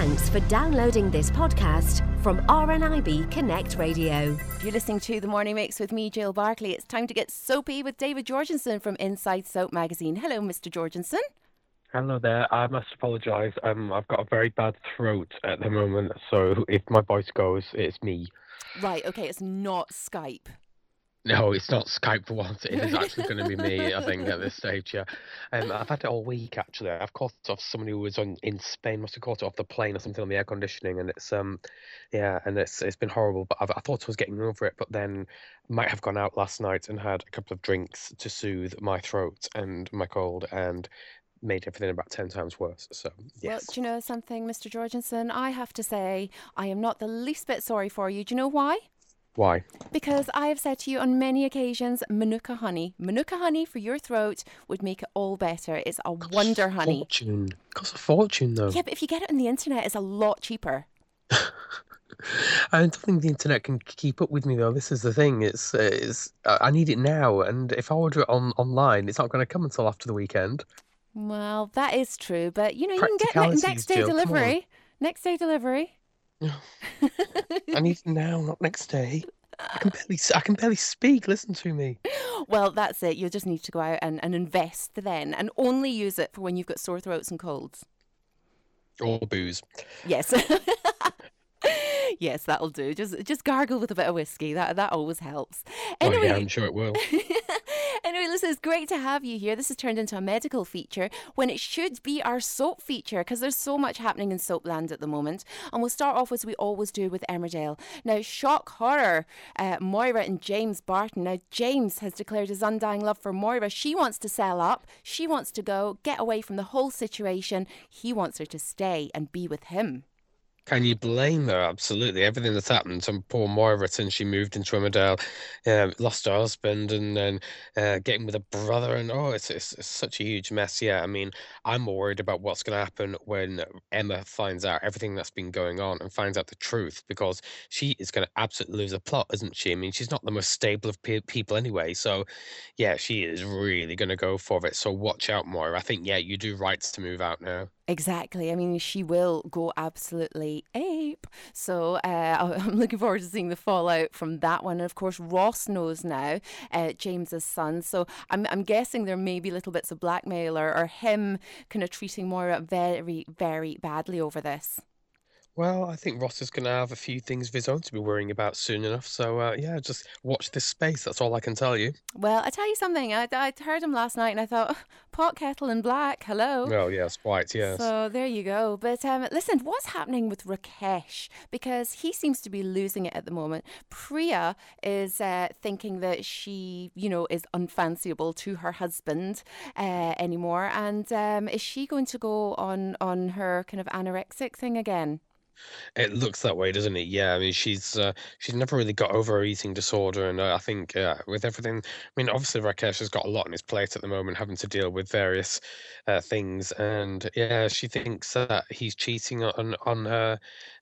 Thanks for downloading this podcast from RNIB Connect Radio. You're listening to The Morning Mix with me, Jill Barkley. It's time to get soapy with David Jorgensen from Inside Soap magazine. Hello, Mr. Jorgensen. Hello there. I must apologise. Um, I've got a very bad throat at the moment, so if my voice goes, it's me. Right, okay, it's not Skype. No, it's not Skype for once. It is actually going to be me, I think, at this stage. Yeah, um, I've had it all week actually. I've caught it off someone who was on in Spain. Must have caught it off the plane or something on the air conditioning, and it's um, yeah, and it's it's been horrible. But I've, I thought I was getting over it, but then might have gone out last night and had a couple of drinks to soothe my throat and my cold, and made everything about 10 times worse. So, yes. Well, do you know something, Mr. Jorgensen? I have to say, I am not the least bit sorry for you. Do you know why? Why? Because I have said to you on many occasions, Manuka honey. Manuka honey for your throat would make it all better. It's a wonder a honey. Fortune. Costs a fortune, though. Yeah, but if you get it on the internet, it's a lot cheaper. I don't think the internet can keep up with me though. This is the thing. It's, uh, it's uh, I need it now, and if I order it on online, it's not going to come until after the weekend. Well, that is true, but you know, you can get next day Jill, delivery. Next day delivery. I need it now, not next day. I can barely, I can barely speak. Listen to me. Well, that's it. You'll just need to go out and, and invest then and only use it for when you've got sore throats and colds. Or booze. Yes. yes, that'll do. Just just gargle with a bit of whiskey. That that always helps. Oh yeah, I'm sure it will. anyway, listen, it's great to have you here. This has turned into a medical feature when it should be our soap feature because there's so much happening in soapland at the moment. And we'll start off as we always do with Emmerdale. Now, shock horror, uh, Moira and James Barton. Now, James has declared his undying love for Moira. She wants to sell up. She wants to go, get away from the whole situation. He wants her to stay and be with him. Can you blame her? Absolutely. Everything that's happened to poor Moira since she moved into Emmerdale, uh, lost her husband, and then uh, getting with a brother, and oh, it's, it's it's such a huge mess. Yeah, I mean, I'm more worried about what's going to happen when Emma finds out everything that's been going on and finds out the truth, because she is going to absolutely lose the plot, isn't she? I mean, she's not the most stable of pe- people anyway, so yeah, she is really going to go for it. So watch out, Moira. I think yeah, you do right to move out now. Exactly. I mean, she will go absolutely ape. So uh, I'm looking forward to seeing the fallout from that one. And of course, Ross knows now, uh, James's son. So I'm, I'm guessing there may be little bits of blackmail or, or him kind of treating Moira very, very badly over this. Well, I think Ross is going to have a few things of his own to be worrying about soon enough. So, uh, yeah, just watch this space. That's all I can tell you. Well, I tell you something. I, I heard him last night and I thought, pot kettle and black. Hello. Oh, yes, white, yes. So there you go. But um, listen, what's happening with Rakesh? Because he seems to be losing it at the moment. Priya is uh, thinking that she, you know, is unfanciable to her husband uh, anymore. And um, is she going to go on on her kind of anorexic thing again? It looks that way, doesn't it? Yeah, I mean, she's uh, she's never really got over her eating disorder, and uh, I think uh, with everything, I mean, obviously Rakesh has got a lot on his plate at the moment, having to deal with various uh, things, and yeah, she thinks that he's cheating on on her.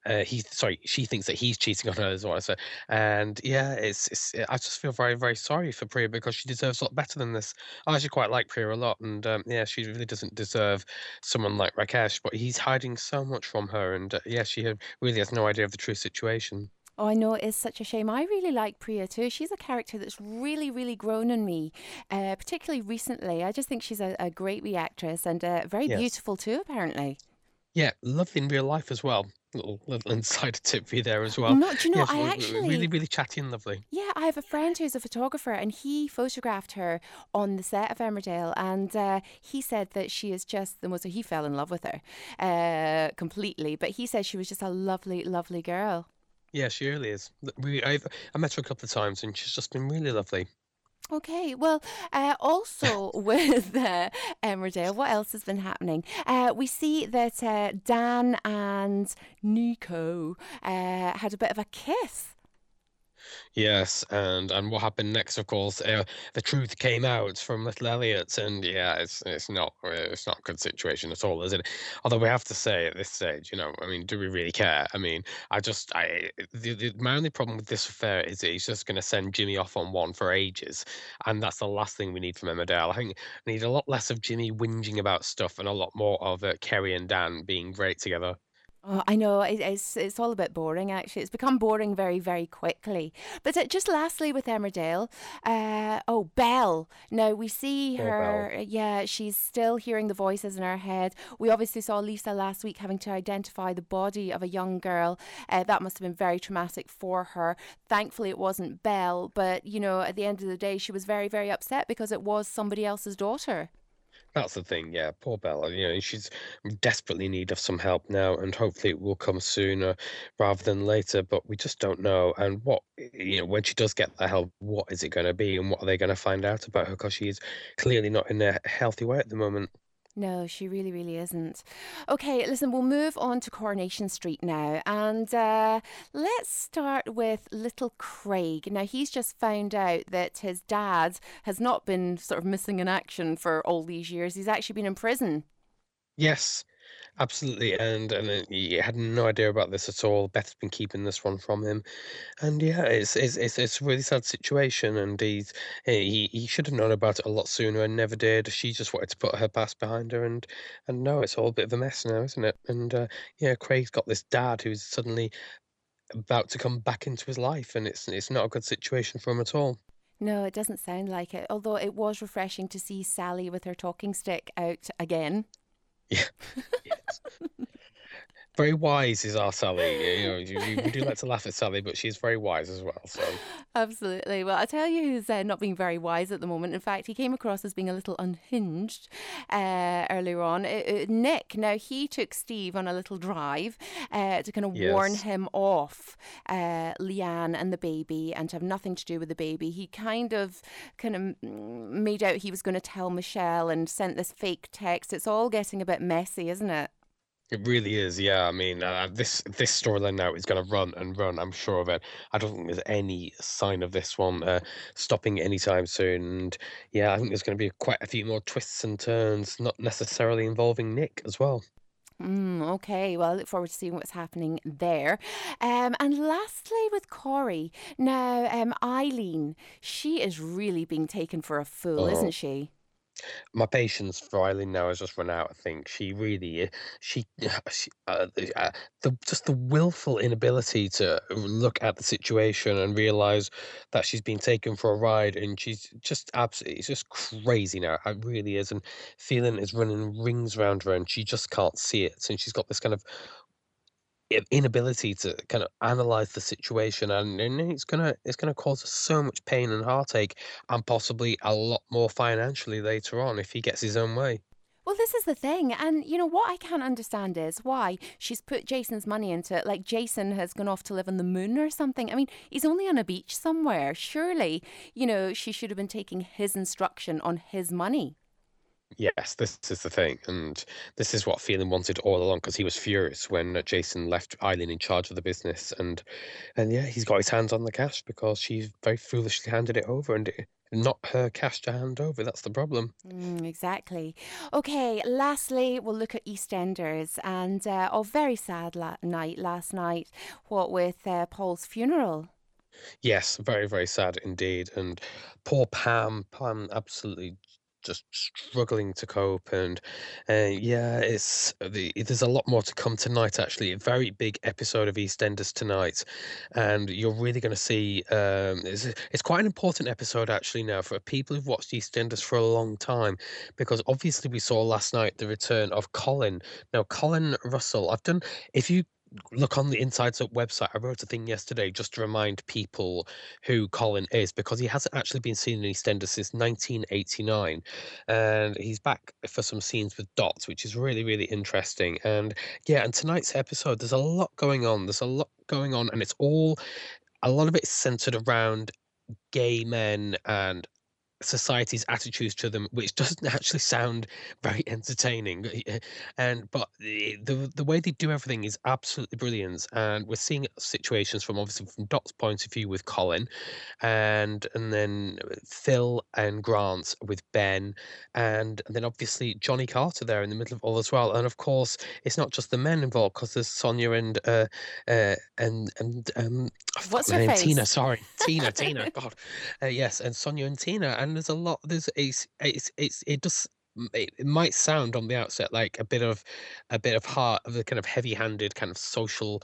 Uh, he sorry, she thinks that he's cheating on her, what I said, and yeah, it's it's. I just feel very very sorry for Priya because she deserves a lot better than this. I actually quite like Priya a lot, and um, yeah, she really doesn't deserve someone like Rakesh, but he's hiding so much from her, and uh, yeah, she had- really has no idea of the true situation. Oh, I know it is such a shame. I really like Priya too. She's a character that's really, really grown on me, uh, particularly recently. I just think she's a, a great wee actress and uh, very Yes. beautiful too, apparently. Yeah, lovely in real life as well. Little little insider tip for you there as well. No, do you know, Yeah, I she actually- really really chatty and lovely. Yeah, I have a friend who's a photographer and he photographed her on the set of Emmerdale and uh, he said that she is just the most, he fell in love with her uh, completely, but he said she was just a lovely, lovely girl. Yeah, she really is. We I've, I met her a couple of times and she's just been really lovely. Okay, well, uh, also with uh, Emmerdale, what else has been happening? Uh, we see that uh, Dan and Nico uh, had a bit of a kiss. Yes, and and what happened next, of course, uh, the truth came out from little Elliot, and yeah, it's it's not uh, it's not a good situation at all, is it? Although we have to say at this stage, you know, I mean, do we really care? I mean, I just I the, the, my only problem with this affair is he's just going to send Jimmy off on one for ages, and that's the last thing we need from Emmerdale. I think we need a lot less of Jimmy whinging about stuff and a lot more of uh, Kerry and Dan being great together. Oh, I know it, it's it's all a bit boring actually. It's become boring very very quickly. But uh, just lastly with Emmerdale, uh, oh Belle. Now we see her. Yeah, she's still hearing the voices in her head. We obviously saw Lisa last week having to identify the body of a young girl. Uh, that must have been very traumatic for her. Thankfully, it wasn't Belle, but you know, at the end of the day, she was very very upset because it was somebody else's daughter. That's the thing, yeah. Poor Bella, you know, she's desperately in need of some help now, and hopefully it will come sooner rather than later. But we just don't know. And what, you know, when she does get the help, what is it going to be, and what are they going to find out about her? Because she is clearly not in a healthy way at the moment. No, she really, really isn't. Okay, listen, we'll move on to Coronation Street now. And uh, let's start with little Craig. Now, he's just found out that his dad has not been sort of missing in action for all these years. He's actually been in prison. Yes, absolutely. And and he had no idea about this at all. Beth's been keeping this one from him. And yeah, it's it's it's, it's a really sad situation. And he's he he should have known about it a lot sooner and never did. She just wanted to put her past behind her. And and no, it's all a bit of a mess now, isn't it? And uh, yeah, Craig's got this dad who's suddenly about to come back into his life, and it's it's not a good situation for him at all. No, it doesn't sound like it. Although it was refreshing to see Sally with her talking stick out again. Yes. Very wise is our Sally. You know, you, you- we do like to laugh at Sally, but she's very wise as well. So Absolutely. Well, I'll tell you who's uh, not being very wise at the moment. In fact, he came across as being a little unhinged uh, earlier on. Uh, uh, Nick, now he took Steve on a little drive uh, to kind of warn him off uh, Leanne and the baby and to have nothing to do with the baby. He kind of kind of made out he was going to tell Michelle and sent this fake text. It's all getting a bit messy, isn't it? It really is. Yeah, I mean, uh, this this storyline now is going to run and run. I'm sure of it. I don't think there's any sign of this one uh, stopping anytime soon. And yeah, I think there's going to be quite a few more twists and turns, not necessarily involving Nick as well. Mm, okay, well, I look forward to seeing what's happening there. Um, and lastly, with Corrie, now um, Eileen, she is really being taken for a fool, Oh. isn't she? My patience for Eileen now has just run out. I think she really, she, she uh, the, uh, the just the willful inability to look at the situation and realize that she's been taken for a ride, and she's just absolutely, it's just crazy now. It really is, and Phelan is running rings around her, and she just can't see it, and she's got this kind of inability to kind of analyze the situation, and, and it's gonna it's gonna cause us so much pain and heartache, and possibly a lot more financially later on if he gets his own way. Well, this is the thing. And, you know, what I can't understand is why she's put Jason's money into it. Like, Jason has gone off to live on the moon or something. I mean, he's only on a beach somewhere. Surely, you know, she should have been taking his instruction on his money. Yes, this is the thing, and this is what Phelan wanted all along because he was furious when uh, Jason left Eileen in charge of the business, and and yeah, he's got his hands on the cash because she very foolishly handed it over, and it, not her cash to hand over. That's the problem. Mm, exactly. Okay, lastly, we'll look at EastEnders and uh, oh, very sad la- night last night. What with uh, Paul's funeral? Yes, very very sad indeed, and poor Pam, Pam absolutely just struggling to cope, and uh, yeah, it's the there's a lot more to come tonight. Actually, a very big episode of EastEnders tonight, and you're really going to see. Um, it's it's quite an important episode actually now for people who've watched EastEnders for a long time, because obviously we saw last night the return of Colin. Now, Colin Russell, I've done. If you look on the Inside Soap website, I wrote a thing yesterday just to remind people who Colin is because he hasn't actually been seen in EastEnders since 1989, and he's back for some scenes with Dot, which is really really interesting. And yeah, and tonight's episode, there's a lot going on. There's a lot going on, and it's all a lot of it's centered around gay men and society's attitudes to them, which doesn't actually sound very entertaining. eh, And but the the the way they do everything is absolutely brilliant. And we're seeing situations from obviously from Dot's point of view with Colin, and and then Phil and Grant with Ben, and, and then obviously Johnny Carter there in the middle of all as well. And of course, it's not just the men involved because there's Sonia and uh, uh and and um What's her name Tina. Sorry, Tina. Tina. God, uh, yes, and Sonia and Tina. And there's a lot. There's it's it's it's it does it, it might sound on the outset like a bit of a bit of heart of the kind of heavy-handed kind of social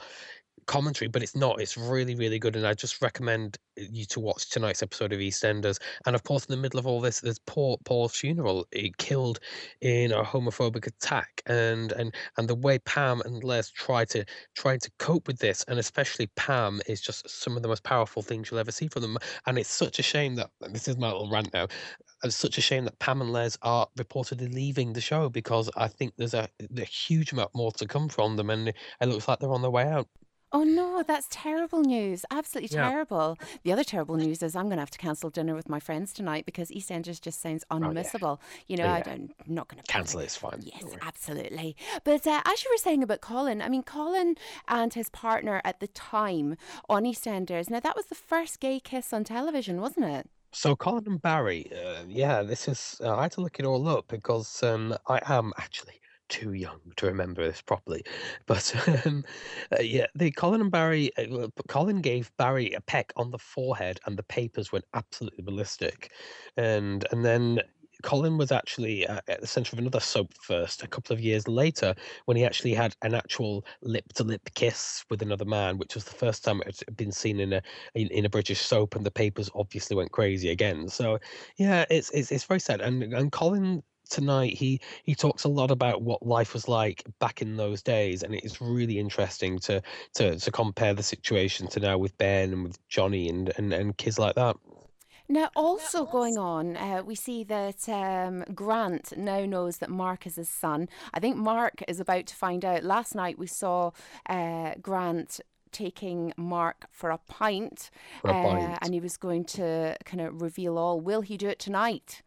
commentary, but it's not. It's really, really good, and I just recommend you to watch tonight's episode of EastEnders. And of course, in the middle of all this, there's poor Paul's funeral. He killed in a homophobic attack, and and and the way Pam and Les try to try to cope with this, and especially Pam, is just some of the most powerful things you'll ever see from them. And it's such a shame that this is my little rant now. It's such a shame that Pam and Les are reportedly leaving the show because I think there's a, a huge amount more to come from them, and it looks like they're on their way out. Oh no, that's terrible news. Absolutely Yeah. terrible. The other terrible news is I'm going to have to cancel dinner with my friends tonight because EastEnders just sounds Oh, yeah. unmissable. You know, I don't, I'm not going to Cancel it, it's fine. Yes, absolutely. But uh, as you were saying about Colin, I mean, Colin and his partner at the time on EastEnders. Now that was the first gay kiss on television, wasn't it? So Colin and Barry, uh, yeah, this is. Uh, I had to look it all up because um, I am actually too young to remember this properly. But um, uh, yeah, the Colin and Barry. Uh, Colin gave Barry a peck on the forehead, and the papers went absolutely ballistic. And and then Colin was actually uh, at the centre of another soap first a couple of years later when he actually had an actual lip to lip kiss with another man, which was the first time it had been seen in a in, in a British soap, and the papers obviously went crazy again. So yeah, it's it's it's very sad. And and Colin tonight he he talks a lot about what life was like back in those days, and it's really interesting to to to compare the situation to now with Ben and with Johnny and and and kids like that. Now, also going on, uh, we see that um, Grant now knows that Mark is his son. I think Mark is about to find out. Last night we saw uh, Grant taking Mark for a pint, For a uh, pint. and he was going to kind of reveal all. Will he do it tonight?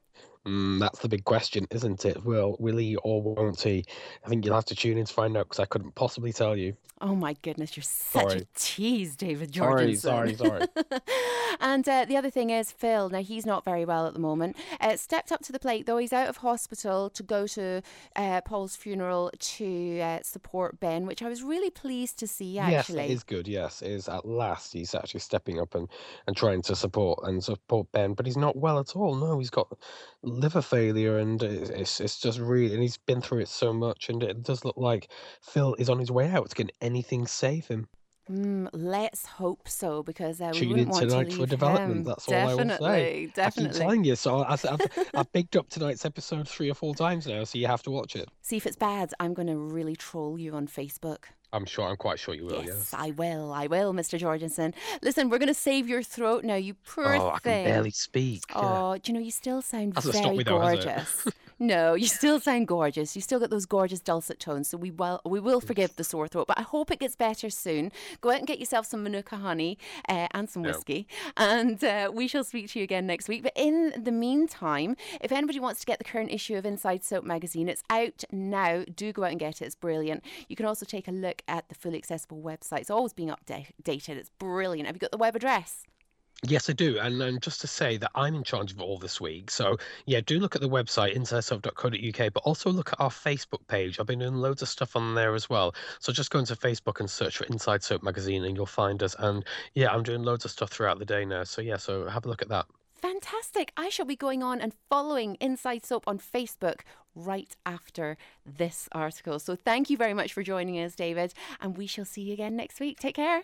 Mm, that's the big question, isn't it? Will will he or won't he? I think you'll have to tune in to find out because I couldn't possibly tell you. Oh my goodness, you're such a tease, David Sorry, Jorgensen. sorry, sorry. and uh, the other thing is Phil. Now he's not very well at the moment. Uh, stepped up to the plate though. He's out of hospital to go to uh, Paul's funeral to uh, support Ben, which I was really pleased to see. Actually, Yes, it is good. Yes, it is at last he's actually stepping up and and trying to support and support Ben, but he's not well at all. No, he's got liver failure, and it's it's, it's just really, and he's been through it so much, and it does look like Phil is on his way out. Can anything save him? Mm, let's hope so because uh, we Tune wouldn't in want to leave for development. him. That's all I will say. definitely, I keep definitely. telling you. So I, I've I've bigged up tonight's episode three or four times now, so you have to watch it. See if it's bad. I'm going to really troll you on Facebook. I'm sure. I'm quite sure you will. yes. I will. I will, Mr. Jorgensen. Listen, we're going to save your throat now. You poor Oh, I can barely speak. yeah. Oh, do you know, you still sound stopped very me though, gorgeous. no, you still sound gorgeous. You still got those gorgeous dulcet tones. So we will we will forgive the sore throat, but I hope it gets better soon. Go out and get yourself some Manuka honey uh, and some Yeah. whiskey, and uh, we shall speak to you again next week. But in the meantime, if anybody wants to get the current issue of Inside Soap magazine, it's out now. Do go out and get it. It's brilliant. You can also take a look at the fully accessible website. It's always being updated. It's brilliant. Have you got the web address? Yes, I do. And, and just to say that I'm in charge of all this week. So, yeah, do look at the website, insidesoap.co.uk, but also look at our Facebook page. I've been doing loads of stuff on there as well. So just go into Facebook and search for Inside Soap Magazine and you'll find us. And yeah, I'm doing loads of stuff throughout the day now. So, yeah, so have a look at that. Fantastic. I shall be going on and following Inside Soap on Facebook right after this article. So thank you very much for joining us, David, and we shall see you again next week. Take care.